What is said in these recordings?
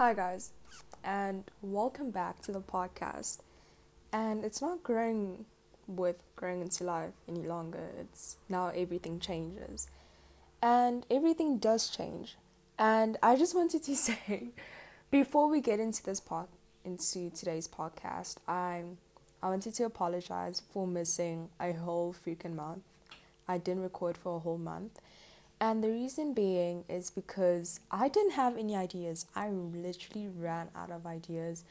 Hi, guys, and welcome back to the podcast. And it's not growing with growing into life any longer, it's now everything changes. And everything does change. And I just wanted to say, before we get into this part, into today's podcast, I I wanted to apologize for missing a whole freaking month. I didn't record for a whole month. And the reason being is because I didn't have any ideas. I literally ran out of ideas.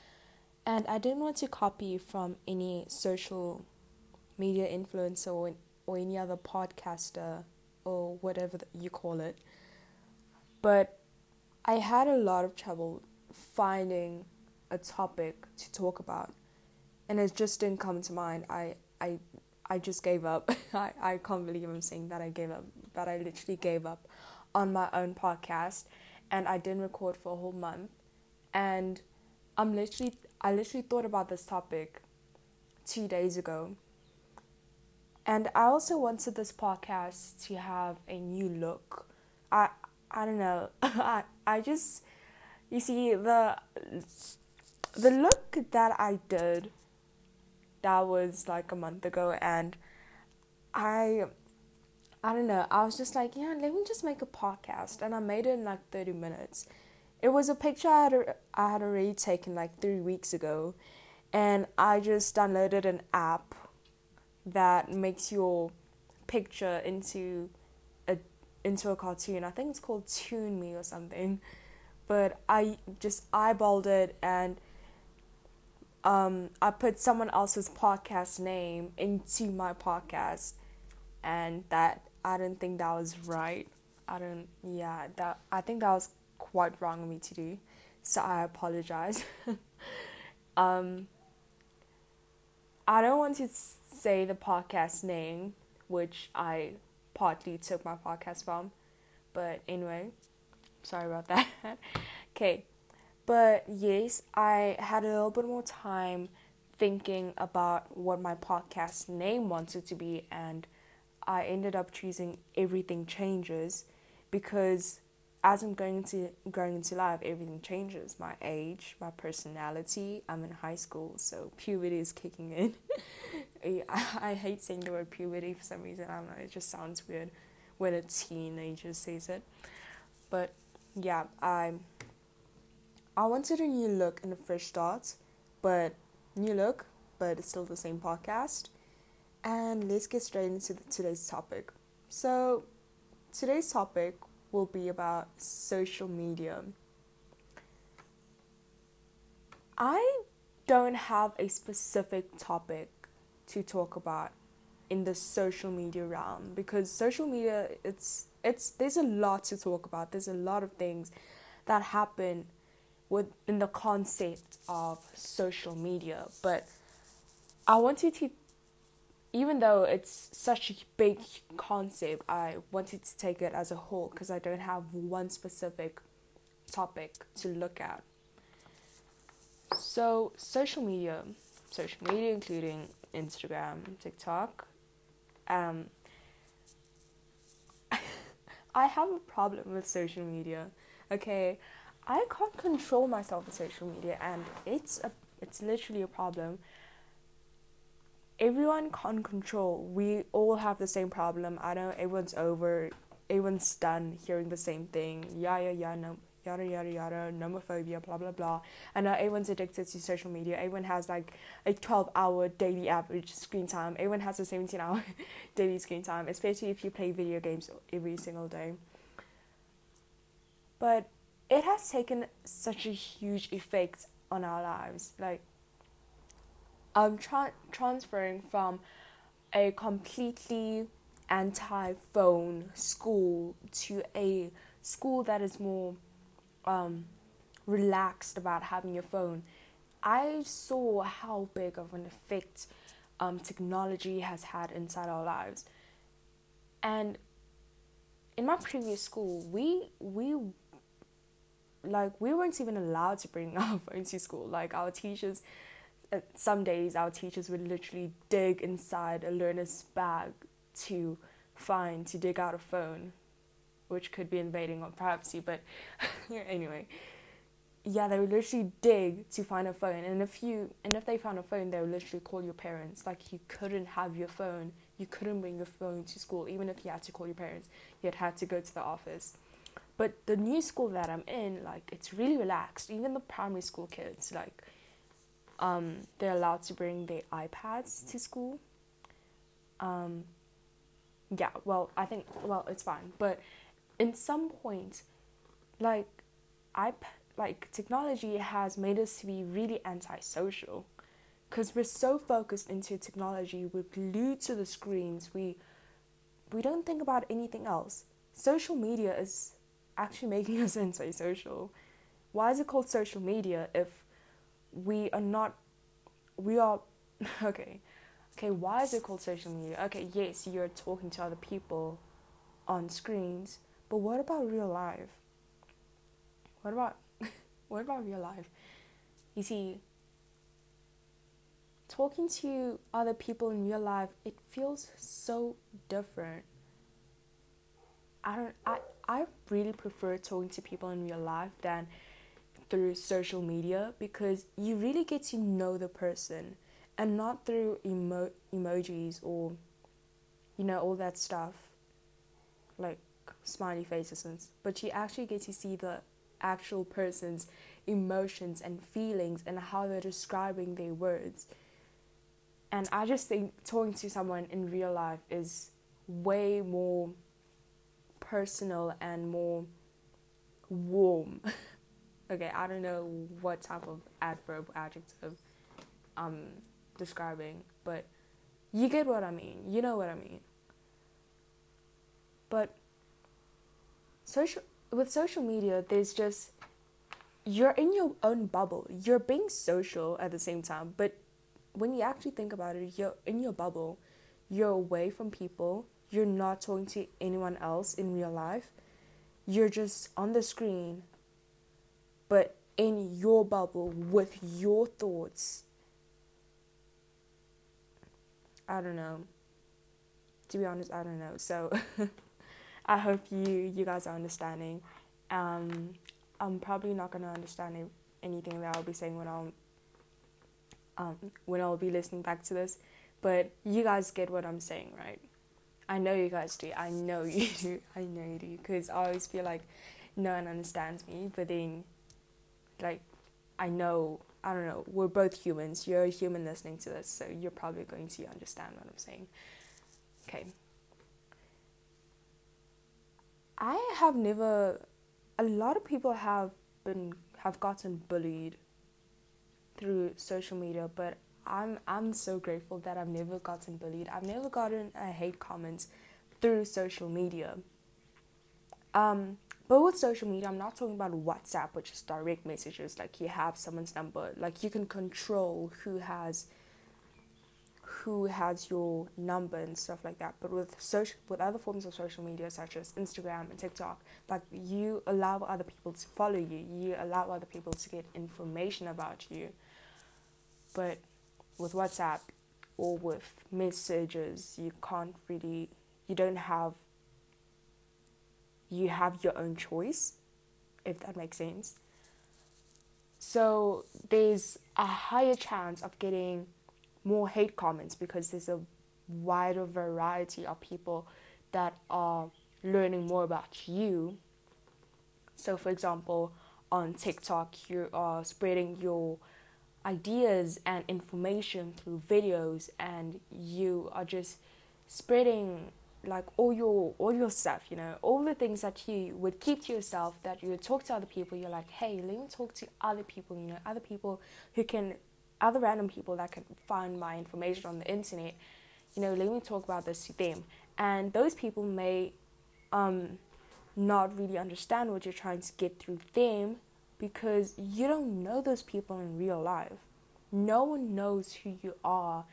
And I didn't want to copy from any social media influencer or, or any other podcaster or whatever you call it. But I had a lot of trouble finding a topic to talk about. And it just didn't come to mind. I, I I just gave up. I, I can't believe I'm saying that I gave up, but I literally gave up on my own podcast and I didn't record for a whole month. And I'm literally, I literally thought about this topic two days ago. And I also wanted this podcast to have a new look. I, I don't know. I, I just, you see, the, the look that I did that was like a month ago and I I don't know, I was just like, yeah, let me just make a podcast and I made it in like 30 minutes. It was a picture I had, I had already taken like 3 weeks ago and I just downloaded an app that makes your picture into a into a cartoon. I think it's called ToonMe or something. But I just eyeballed it and um, I put someone else's podcast name into my podcast, and that I didn't think that was right. I don't, yeah, that I think that was quite wrong of me to do, so I apologize. um, I don't want to say the podcast name, which I partly took my podcast from, but anyway, sorry about that. okay, but yes, I had a little bit more time thinking about what my podcast name wanted to be, and I ended up choosing Everything Changes because as I'm going into growing into life, everything changes. My age, my personality. I'm in high school, so puberty is kicking in. I, I hate saying the word puberty for some reason. I don't know. It just sounds weird when a teenager says it. But yeah, I'm I wanted a new look and a fresh start, but new look, but it's still the same podcast. And let's get straight into the, today's topic. So, today's topic will be about social media. I don't have a specific topic to talk about in the social media realm because social media it's it's there's a lot to talk about. There's a lot of things that happen within the concept of social media. But I wanted to, even though it's such a big concept, I wanted to take it as a whole because I don't have one specific topic to look at. So, social media, social media including Instagram, TikTok, um, I have a problem with social media. Okay, I can't control myself on social media, and it's a it's literally a problem. Everyone can't control. We all have the same problem. I know everyone's over, everyone's done hearing the same thing. Yeah, yeah, no, yada yada yada, nomophobia, blah blah blah. I know everyone's addicted to social media. Everyone has like a twelve hour daily average screen time. Everyone has a seventeen hour daily screen time, especially if you play video games every single day. But it has taken such a huge effect on our lives. Like, I'm tra- transferring from a completely anti phone school to a school that is more um, relaxed about having your phone. I saw how big of an effect um, technology has had inside our lives. And in my previous school, we we like we weren't even allowed to bring our phones to school. Like our teachers, uh, some days our teachers would literally dig inside a learner's bag to find to dig out a phone, which could be invading on privacy. But anyway, yeah, they would literally dig to find a phone, and if you and if they found a phone, they would literally call your parents. Like you couldn't have your phone, you couldn't bring your phone to school, even if you had to call your parents. You'd had to go to the office. But the new school that I'm in, like it's really relaxed. Even the primary school kids, like, um, they're allowed to bring their iPads to school. Um, yeah, well, I think well it's fine, but in some point, like, iPad like technology has made us to be really antisocial because we're so focused into technology we're glued to the screens we we don't think about anything else social media is actually making us antisocial why is it called social media if we are not we are okay okay why is it called social media okay yes you're talking to other people on screens but what about real life what about what about real life? You see, talking to other people in real life, it feels so different. I don't I I really prefer talking to people in real life than through social media because you really get to know the person and not through emo- emojis or you know all that stuff like smiley faces and but you actually get to see the actual person's emotions and feelings and how they're describing their words. And I just think talking to someone in real life is way more personal and more warm. okay, I don't know what type of adverb adjective I'm describing, but you get what I mean. You know what I mean. But social with social media, there's just you're in your own bubble. You're being social at the same time, but when you actually think about it, you're in your bubble. You're away from people. You're not talking to anyone else in real life. You're just on the screen, but in your bubble with your thoughts. I don't know. To be honest, I don't know. So I hope you you guys are understanding. Um, I'm probably not gonna understand anything that I'll be saying when I'll um, when I'll be listening back to this, but you guys get what I'm saying, right? I know you guys do. I know you do. I know you do because I always feel like no one understands me, but then like I know I don't know. We're both humans. You're a human listening to this, so you're probably going to understand what I'm saying. Okay. I have never. A lot of people have been have gotten bullied through social media, but I'm I'm so grateful that I've never gotten bullied. I've never gotten a hate comments through social media. Um, but with social media, I'm not talking about WhatsApp, which is direct messages. Like you have someone's number, like you can control who has who has your number and stuff like that. But with social, with other forms of social media such as Instagram and TikTok, like you allow other people to follow you, you allow other people to get information about you. But with WhatsApp or with messages, you can't really, you don't have, you have your own choice, if that makes sense. So there's a higher chance of getting more hate comments because there's a wider variety of people that are learning more about you. So, for example, on TikTok, you are spreading your ideas and information through videos, and you are just spreading like all your all your stuff you know all the things that you would keep to yourself that you would talk to other people you're like hey let me talk to other people you know other people who can other random people that can find my information on the internet, you know, let me talk about this to them. And those people may um, not really understand what you're trying to get through them because you don't know those people in real life. No one knows who you are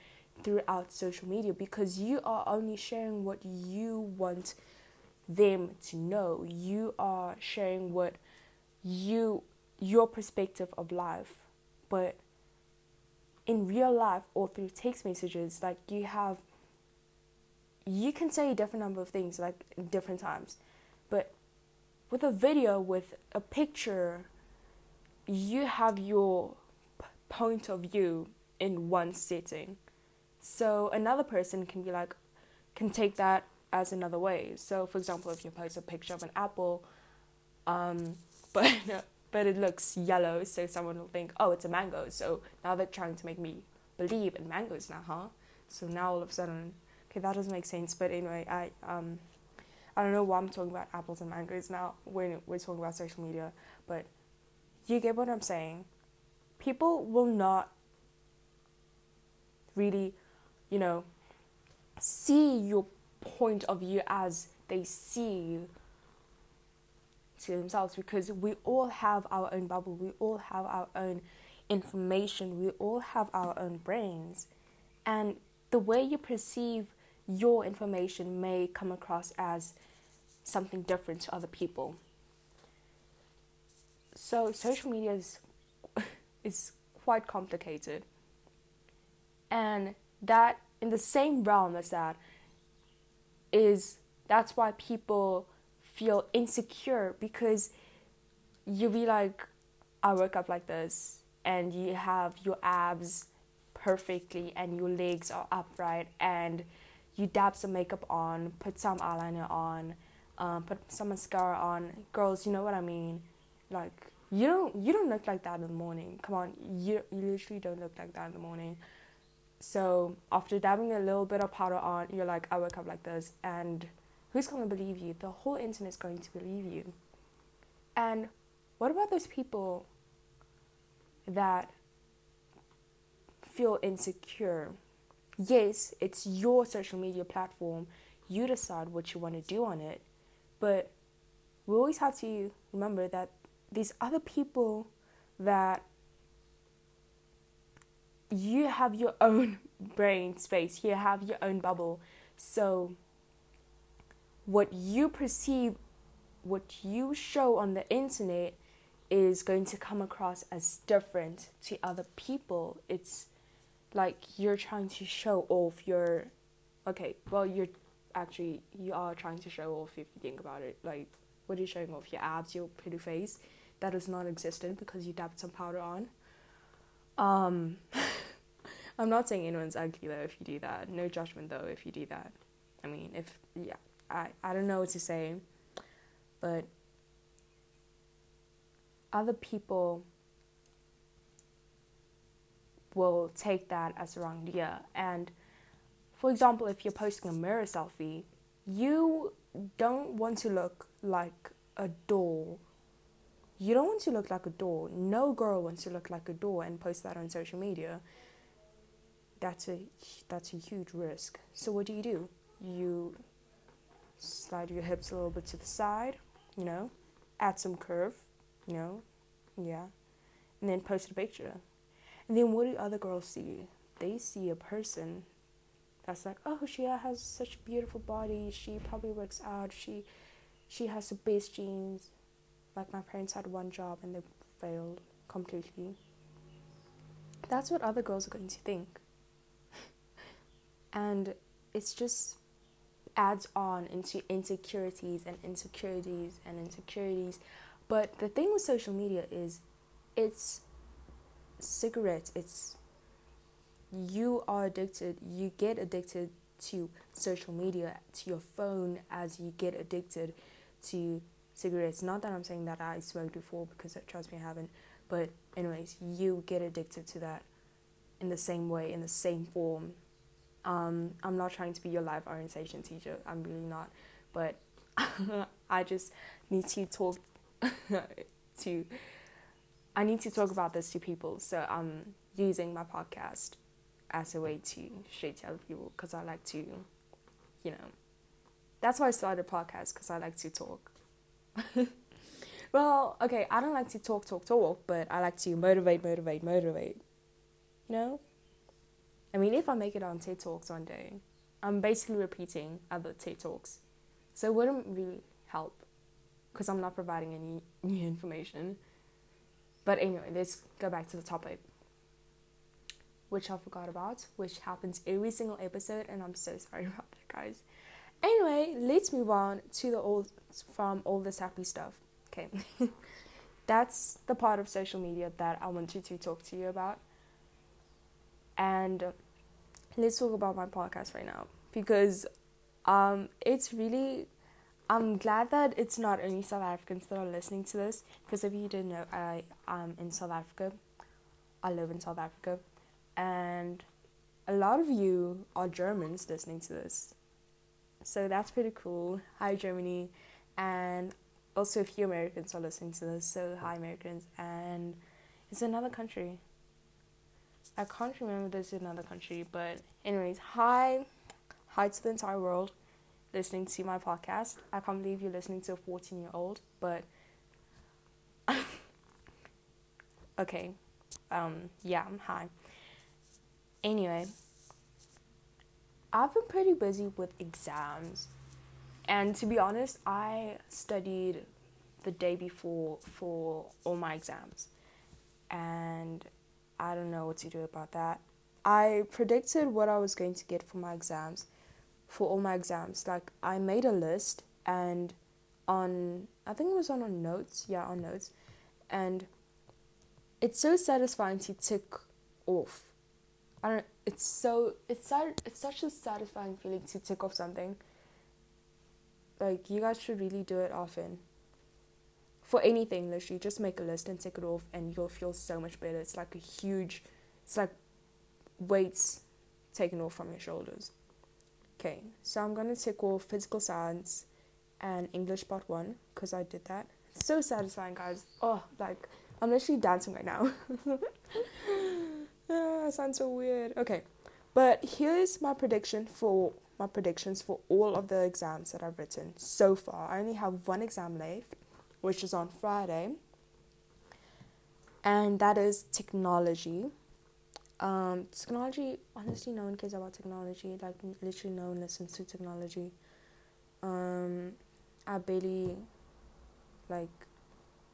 throughout social media because you are only sharing what you want them to know. You are sharing what you your perspective of life. But in real life or through text messages, like you have, you can say a different number of things like different times, but with a video, with a picture, you have your p- point of view in one setting. So another person can be like, can take that as another way. So, for example, if you post a picture of an apple, um, but but it looks yellow, so someone will think, oh, it's a mango. So now they're trying to make me believe in mangoes now, huh? So now all of a sudden, okay, that doesn't make sense. But anyway, I um, I don't know why I'm talking about apples and mangoes now when we're talking about social media, but you get what I'm saying. People will not really, you know, see your point of view as they see you to themselves because we all have our own bubble, we all have our own information, we all have our own brains. And the way you perceive your information may come across as something different to other people. So social media is is quite complicated. And that in the same realm as that is that's why people feel insecure because you be like I wake up like this and you have your abs perfectly and your legs are upright and you dab some makeup on, put some eyeliner on, um, put some mascara on. Girls, you know what I mean? Like you don't you don't look like that in the morning. Come on, you you literally don't look like that in the morning. So after dabbing a little bit of powder on, you're like, I woke up like this, and who's gonna believe you? The whole internet's going to believe you. And what about those people that feel insecure? Yes, it's your social media platform. You decide what you want to do on it. But we always have to remember that these other people that you have your own brain space, you have your own bubble. So, what you perceive, what you show on the internet is going to come across as different to other people. It's like you're trying to show off your. Okay, well, you're actually, you are trying to show off if you think about it. Like, what are you showing off? Your abs, your pretty face? That is non existent because you dabbed some powder on. Um. I'm not saying anyone's ugly though if you do that. No judgment though if you do that. I mean, if yeah, I I don't know what to say, but other people will take that as a wrong idea. And for example, if you're posting a mirror selfie, you don't want to look like a doll. You don't want to look like a doll. No girl wants to look like a doll and post that on social media that's a that's a huge risk. So what do you do? You slide your hips a little bit to the side, you know, add some curve, you know, yeah, and then post a picture. And then what do other girls see? They see a person that's like, oh, she has such a beautiful body. She probably works out. She she has the best genes. Like my parents had one job and they failed completely. That's what other girls are going to think. And it's just adds on into insecurities and insecurities and insecurities. But the thing with social media is it's cigarettes. It's you are addicted you get addicted to social media to your phone as you get addicted to cigarettes not that i'm saying that i smoked before because trust me i haven't but anyways you get addicted to that in the same way in the same form um, I'm not trying to be your life orientation teacher. I'm really not. But I just need to talk to. I need to talk about this to people. So I'm using my podcast as a way to straight tell people because I like to, you know. That's why I started a podcast because I like to talk. well, okay, I don't like to talk, talk, talk, but I like to motivate, motivate, motivate. You know? I mean, if I make it on TED Talks one day, I'm basically repeating other TED Talks. So it wouldn't really help because I'm not providing any new information. But anyway, let's go back to the topic, which I forgot about, which happens every single episode, and I'm so sorry about that, guys. Anyway, let's move on to the old from all this happy stuff. Okay. that's the part of social media that I wanted to talk to you about. And let's talk about my podcast right now because um, it's really. I'm glad that it's not only South Africans that are listening to this because if you didn't know, I am in South Africa. I live in South Africa, and a lot of you are Germans listening to this. So that's pretty cool. Hi, Germany. And also, a few Americans are listening to this. So, hi, Americans. And it's another country. I can't remember this is another country, but, anyways, hi. Hi to the entire world listening to my podcast. I can't believe you're listening to a 14 year old, but. okay. Um, yeah, hi. Anyway, I've been pretty busy with exams. And to be honest, I studied the day before for all my exams. And I don't know what to do about that. I predicted what I was going to get for my exams, for all my exams. Like, I made a list and on, I think it was on, on notes. Yeah, on notes. And it's so satisfying to tick off I don't. It's so. It's sad. It's such a satisfying feeling to tick off something. Like you guys should really do it often. For anything, literally, just make a list and tick it off, and you'll feel so much better. It's like a huge. It's like weights taken off from your shoulders. Okay, so I'm gonna tick off physical science and English part one because I did that. It's so satisfying, guys. Oh, like I'm literally dancing right now. ah, sounds so weird. Okay, but here's my prediction for my predictions for all of the exams that I've written so far. I only have one exam left, which is on Friday, and that is technology. Um, technology, honestly, no one cares about technology. Like, literally, no one listens to technology. Um, I barely, like,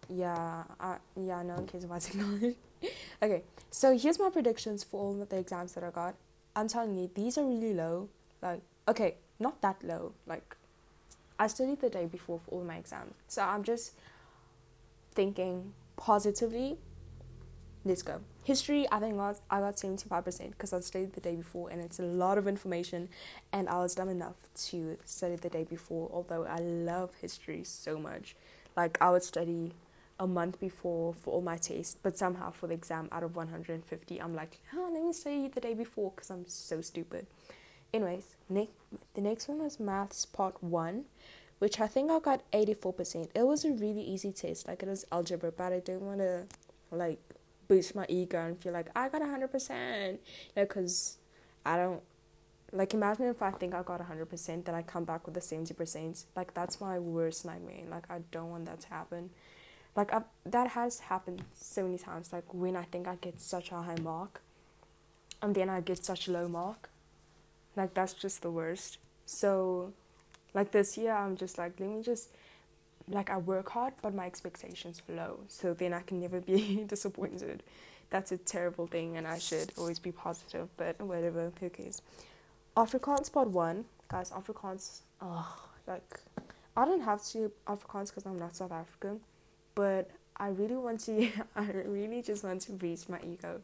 yeah, I, yeah, no one cares about technology. okay, so here's my predictions for all the exams that I got. I'm telling you, these are really low. Like, okay, not that low. Like, I studied the day before for all my exams. So I'm just thinking positively. Let's go. History, I think I got, I got 75% because I studied the day before and it's a lot of information and I was dumb enough to study the day before, although I love history so much. Like, I would study a month before for all my tests, but somehow for the exam out of 150, I'm like, oh, let me study the day before because I'm so stupid. Anyways, ne- the next one was maths part one, which I think I got 84%. It was a really easy test, like it was algebra, but I didn't want to like boost my ego and feel like I got 100%, you know, because I don't like imagine if I think I got 100% then I come back with a 70%. Like that's my worst nightmare. Like I don't want that to happen like I've, that has happened so many times like when i think i get such a high mark and then i get such a low mark. Like that's just the worst. So like this year i'm just like let me just like i work hard but my expectations are low. So then i can never be disappointed. That's a terrible thing and i should always be positive but whatever who cares? Afrikaans part one. Guys afrikaans oh like i don't have to afrikaans because i'm not south african but I really want to, I really just want to boost my ego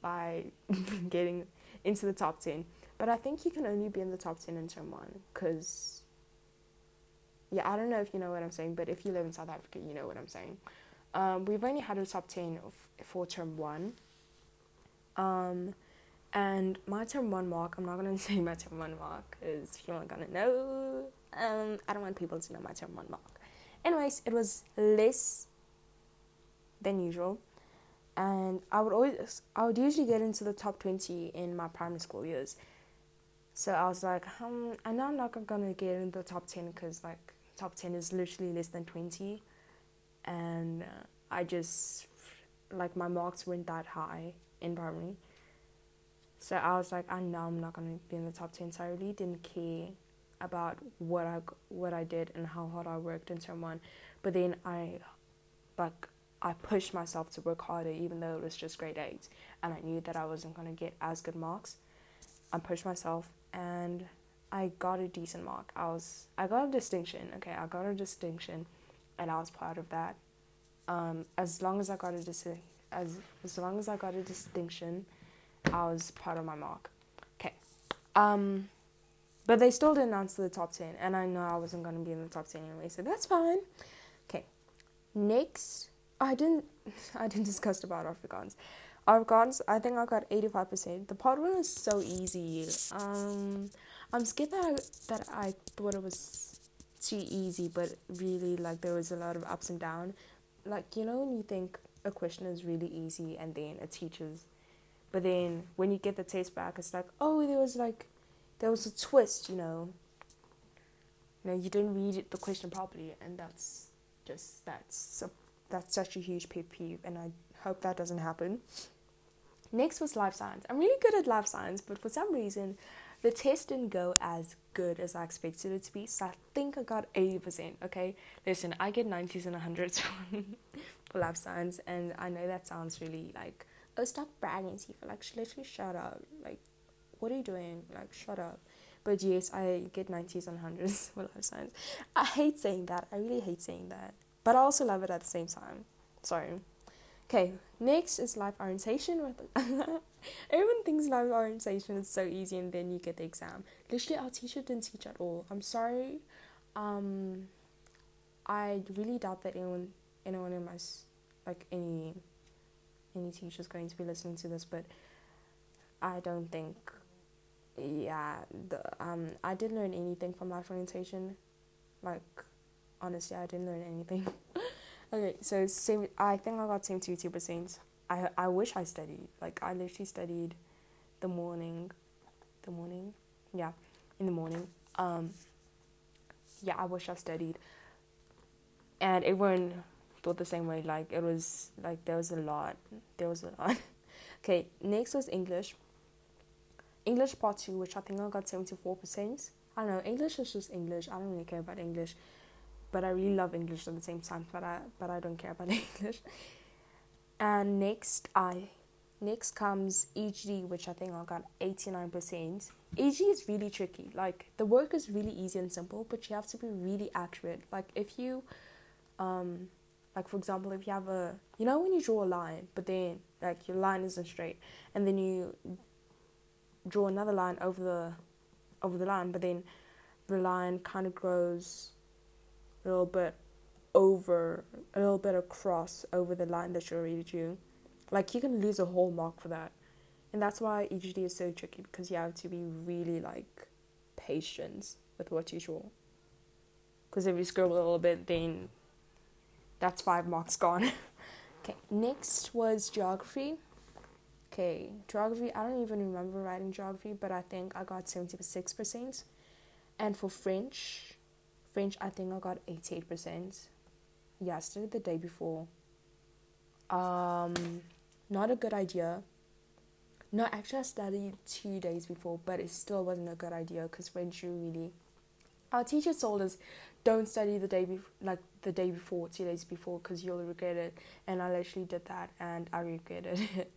by getting into the top 10. But I think you can only be in the top 10 in term one because, yeah, I don't know if you know what I'm saying, but if you live in South Africa, you know what I'm saying. Um, we've only had a top 10 of, for term one. Um, and my term one mark, I'm not going to say my term one mark because you're not going to know. Um, I don't want people to know my term one mark. Anyways, it was less than usual, and I would always, I would usually get into the top twenty in my primary school years. So I was like, um, I know I'm not gonna get in the top ten because like top ten is literally less than twenty, and I just like my marks weren't that high in primary. So I was like, I know I'm not gonna be in the top ten. So I really didn't care about what I what I did and how hard I worked in term one, but then I like I pushed myself to work harder even though it was just grade eight and I knew that I wasn't gonna get as good marks. I pushed myself and I got a decent mark. I was I got a distinction. Okay, I got a distinction, and I was proud of that. Um, as long as I got a dis- as as long as I got a distinction, I was proud of my mark. Okay. Um, but they still didn't answer the top ten, and I know I wasn't gonna be in the top ten anyway, so that's fine. Okay. Next, I didn't I didn't discuss about Afrikaans. Afrikaans, I think I got eighty five percent. The part one was so easy. Um, I'm scared that I, that I thought it was too easy, but really like there was a lot of ups and downs. Like you know when you think a question is really easy and then it teaches, but then when you get the test back, it's like oh there was like there was a twist, you know. You know you didn't read the question properly, and that's just that's a, that's such a huge pet peeve, and I hope that doesn't happen. Next was life science. I'm really good at life science, but for some reason, the test didn't go as good as I expected it to be. So I think I got 80%. Okay, listen, I get 90s and 100s for life science, and I know that sounds really like, oh, stop bragging, Tifa. Like, literally, shut up. Like, what are you doing? Like, shut up. But yes, I get 90s and 100s for life science. I hate saying that. I really hate saying that. But I also love it at the same time. Sorry. Okay, next is life orientation. Everyone thinks life orientation is so easy and then you get the exam. Literally, our teacher didn't teach at all. I'm sorry. Um, I really doubt that anyone, anyone in my, like any, any teacher is going to be listening to this, but I don't think, yeah, the um, I didn't learn anything from life orientation. Like, honestly, I didn't learn anything. Okay, so same. I think I got same two two percent. I I wish I studied. Like I literally studied, the morning, the morning, yeah, in the morning. Um. Yeah, I wish I studied. And everyone thought the same way. Like it was like there was a lot. There was a lot. okay, next was English. English part two, which I think I got seventy four percent. I don't know. English is just English. I don't really care about English but I really love English at the same time. But I but I don't care about English. And next, I next comes EG, which I think I got eighty nine percent. EG is really tricky. Like the work is really easy and simple, but you have to be really accurate. Like if you, um, like for example, if you have a, you know, when you draw a line, but then like your line isn't straight, and then you draw another line over the, over the line, but then the line kind of grows a little bit over, a little bit across over the line that you already drew. Like you can lose a whole mark for that. And that's why EGD is so tricky because you have to be really like patient with what you draw. Because if you scribble a little bit, then that's five marks gone. okay, next was geography. Okay, geography, I don't even remember writing geography, but I think I got 76%. And for French, French, I think I got 88%. Yeah, I studied the day before. Um, not a good idea. No, actually, I studied two days before, but it still wasn't a good idea because French, you really. Our teacher told us, don't study the day before, like the day before, two days before, because you'll regret it. And I literally did that, and I regretted it.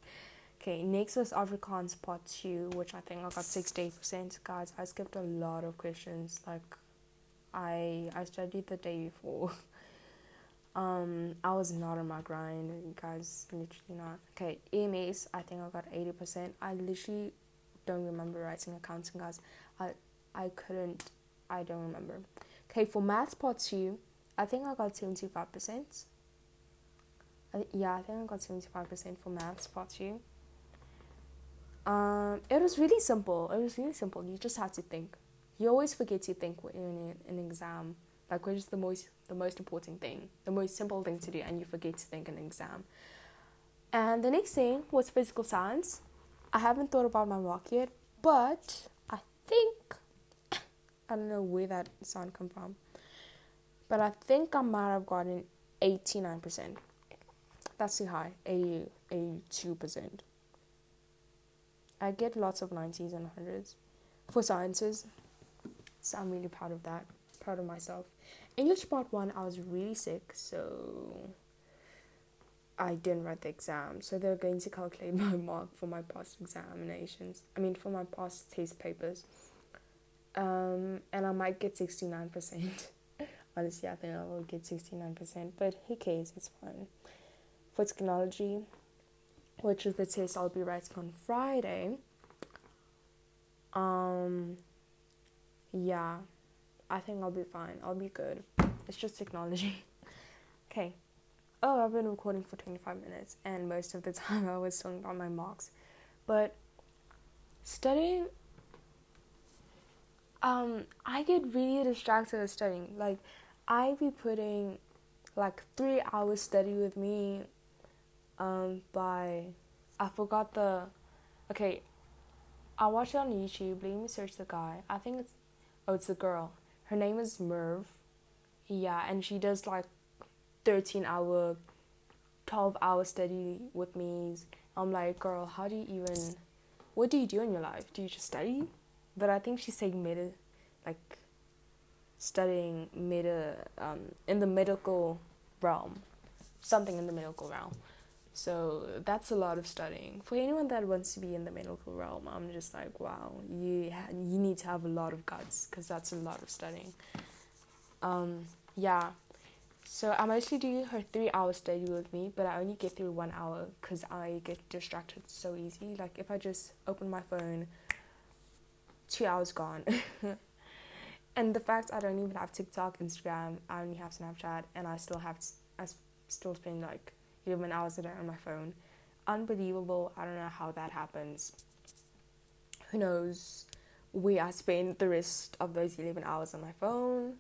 Okay, next was Afrikaans part two, which I think I got sixty eight percent. Guys, I skipped a lot of questions, like I I studied the day before. um, I was not on my grind, guys. Literally not. Okay, EMS. I think I got eighty percent. I literally don't remember writing accounting, guys. I I couldn't. I don't remember. Okay, for maths part two, I think I got seventy five percent. Yeah, I think I got seventy five percent for maths part two. Um, it was really simple. It was really simple. You just had to think. You always forget to think in an exam. Like which is the most the most important thing the most simple thing to do and you forget to think in an exam. And the next thing was physical science. I haven't thought about my mark yet but i think i don't know where that sound come from but i think i might have gotten 89% that's too high. 80 82% i get lots of 90s and 100s for sciences so I'm really proud of that, proud of myself. English part one, I was really sick, so I didn't write the exam. So they're going to calculate my mark for my past examinations. I mean, for my past test papers. Um, and I might get 69%. Honestly, I think I will get 69%, but who cares? It's fine. For technology, which is the test I'll be writing on Friday, um, yeah, I think I'll be fine. I'll be good. It's just technology. okay. Oh, I've been recording for 25 minutes, and most of the time I was talking about my marks. But studying, um, I get really distracted with studying. Like, I be putting like three hours study with me um, by, I forgot the, okay, I watched it on YouTube. Let me search the guy. I think it's, oh, it's a girl. Her name is Merve. Yeah, and she does like 13 hour, 12 hour study with me. I'm like, girl, how do you even, what do you do in your life? Do you just study? But I think she's saying meta, like, studying meta, um, in the medical realm. Something in the medical realm. So that's a lot of studying. For anyone that wants to be in the medical realm, I'm just like, wow, you ha- you need to have a lot of guts because that's a lot of studying. Um, yeah. So I mostly do her three hour study with me, but I only get through one hour because I get distracted so easy. Like if I just open my phone, two hours gone. and the fact I don't even have TikTok, Instagram, I only have Snapchat, and I still have, I still spend like 11 hours a day on my phone. Unbelievable. I don't know how that happens. Who knows where I spend the rest of those 11 hours on my phone.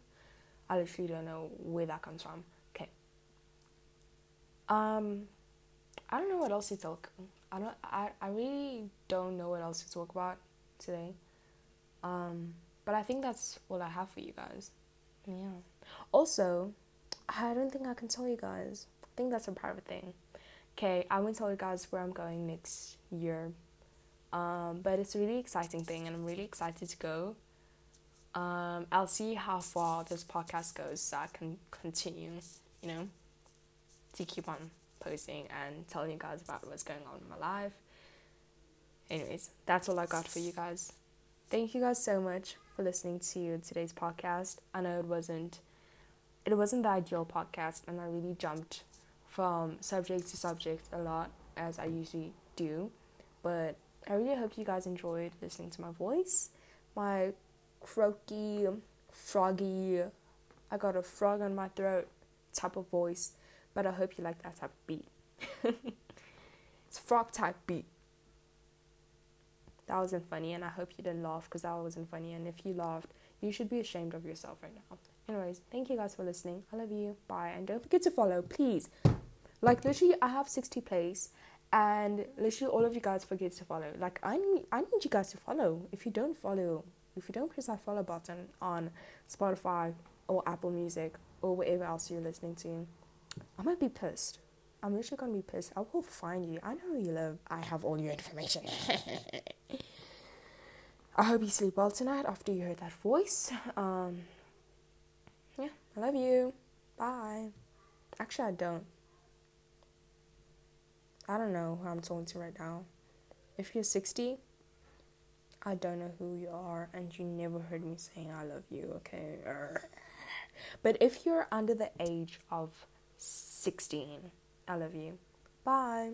I literally don't know where that comes from. Okay. Um, I don't know what else to talk. I don't. I, I really don't know what else to talk about today. Um, but I think that's all I have for you guys. Yeah. Also, I don't think I can tell you guys think that's a private thing. Okay, I won't tell you guys where I'm going next year. Um, but it's a really exciting thing and I'm really excited to go. Um, I'll see how far this podcast goes so I can continue, you know, to keep on posting and telling you guys about what's going on in my life. Anyways, that's all I got for you guys. Thank you guys so much for listening to today's podcast. I know it wasn't it wasn't the ideal podcast and I really jumped from subject to subject a lot as I usually do. But I really hope you guys enjoyed listening to my voice, my croaky, froggy, I got a frog on my throat type of voice. But I hope you like that type of beat. it's frog type beat. That wasn't funny, and I hope you didn't laugh because that wasn't funny. And if you laughed, you should be ashamed of yourself right now. Anyways, thank you guys for listening. I love you. Bye. And don't forget to follow, please. Like literally, I have sixty plays, and literally all of you guys forget to follow. Like I need, I need you guys to follow. If you don't follow, if you don't press that follow button on Spotify or Apple Music or whatever else you're listening to, I'm gonna be pissed. I'm literally gonna be pissed. I will find you. I know where you live. I have all your information. I hope you sleep well tonight after you heard that voice. Um, yeah, I love you. Bye. Actually, I don't. I don't know who I'm talking to right now. If you're 60, I don't know who you are, and you never heard me saying I love you, okay? But if you're under the age of 16, I love you. Bye.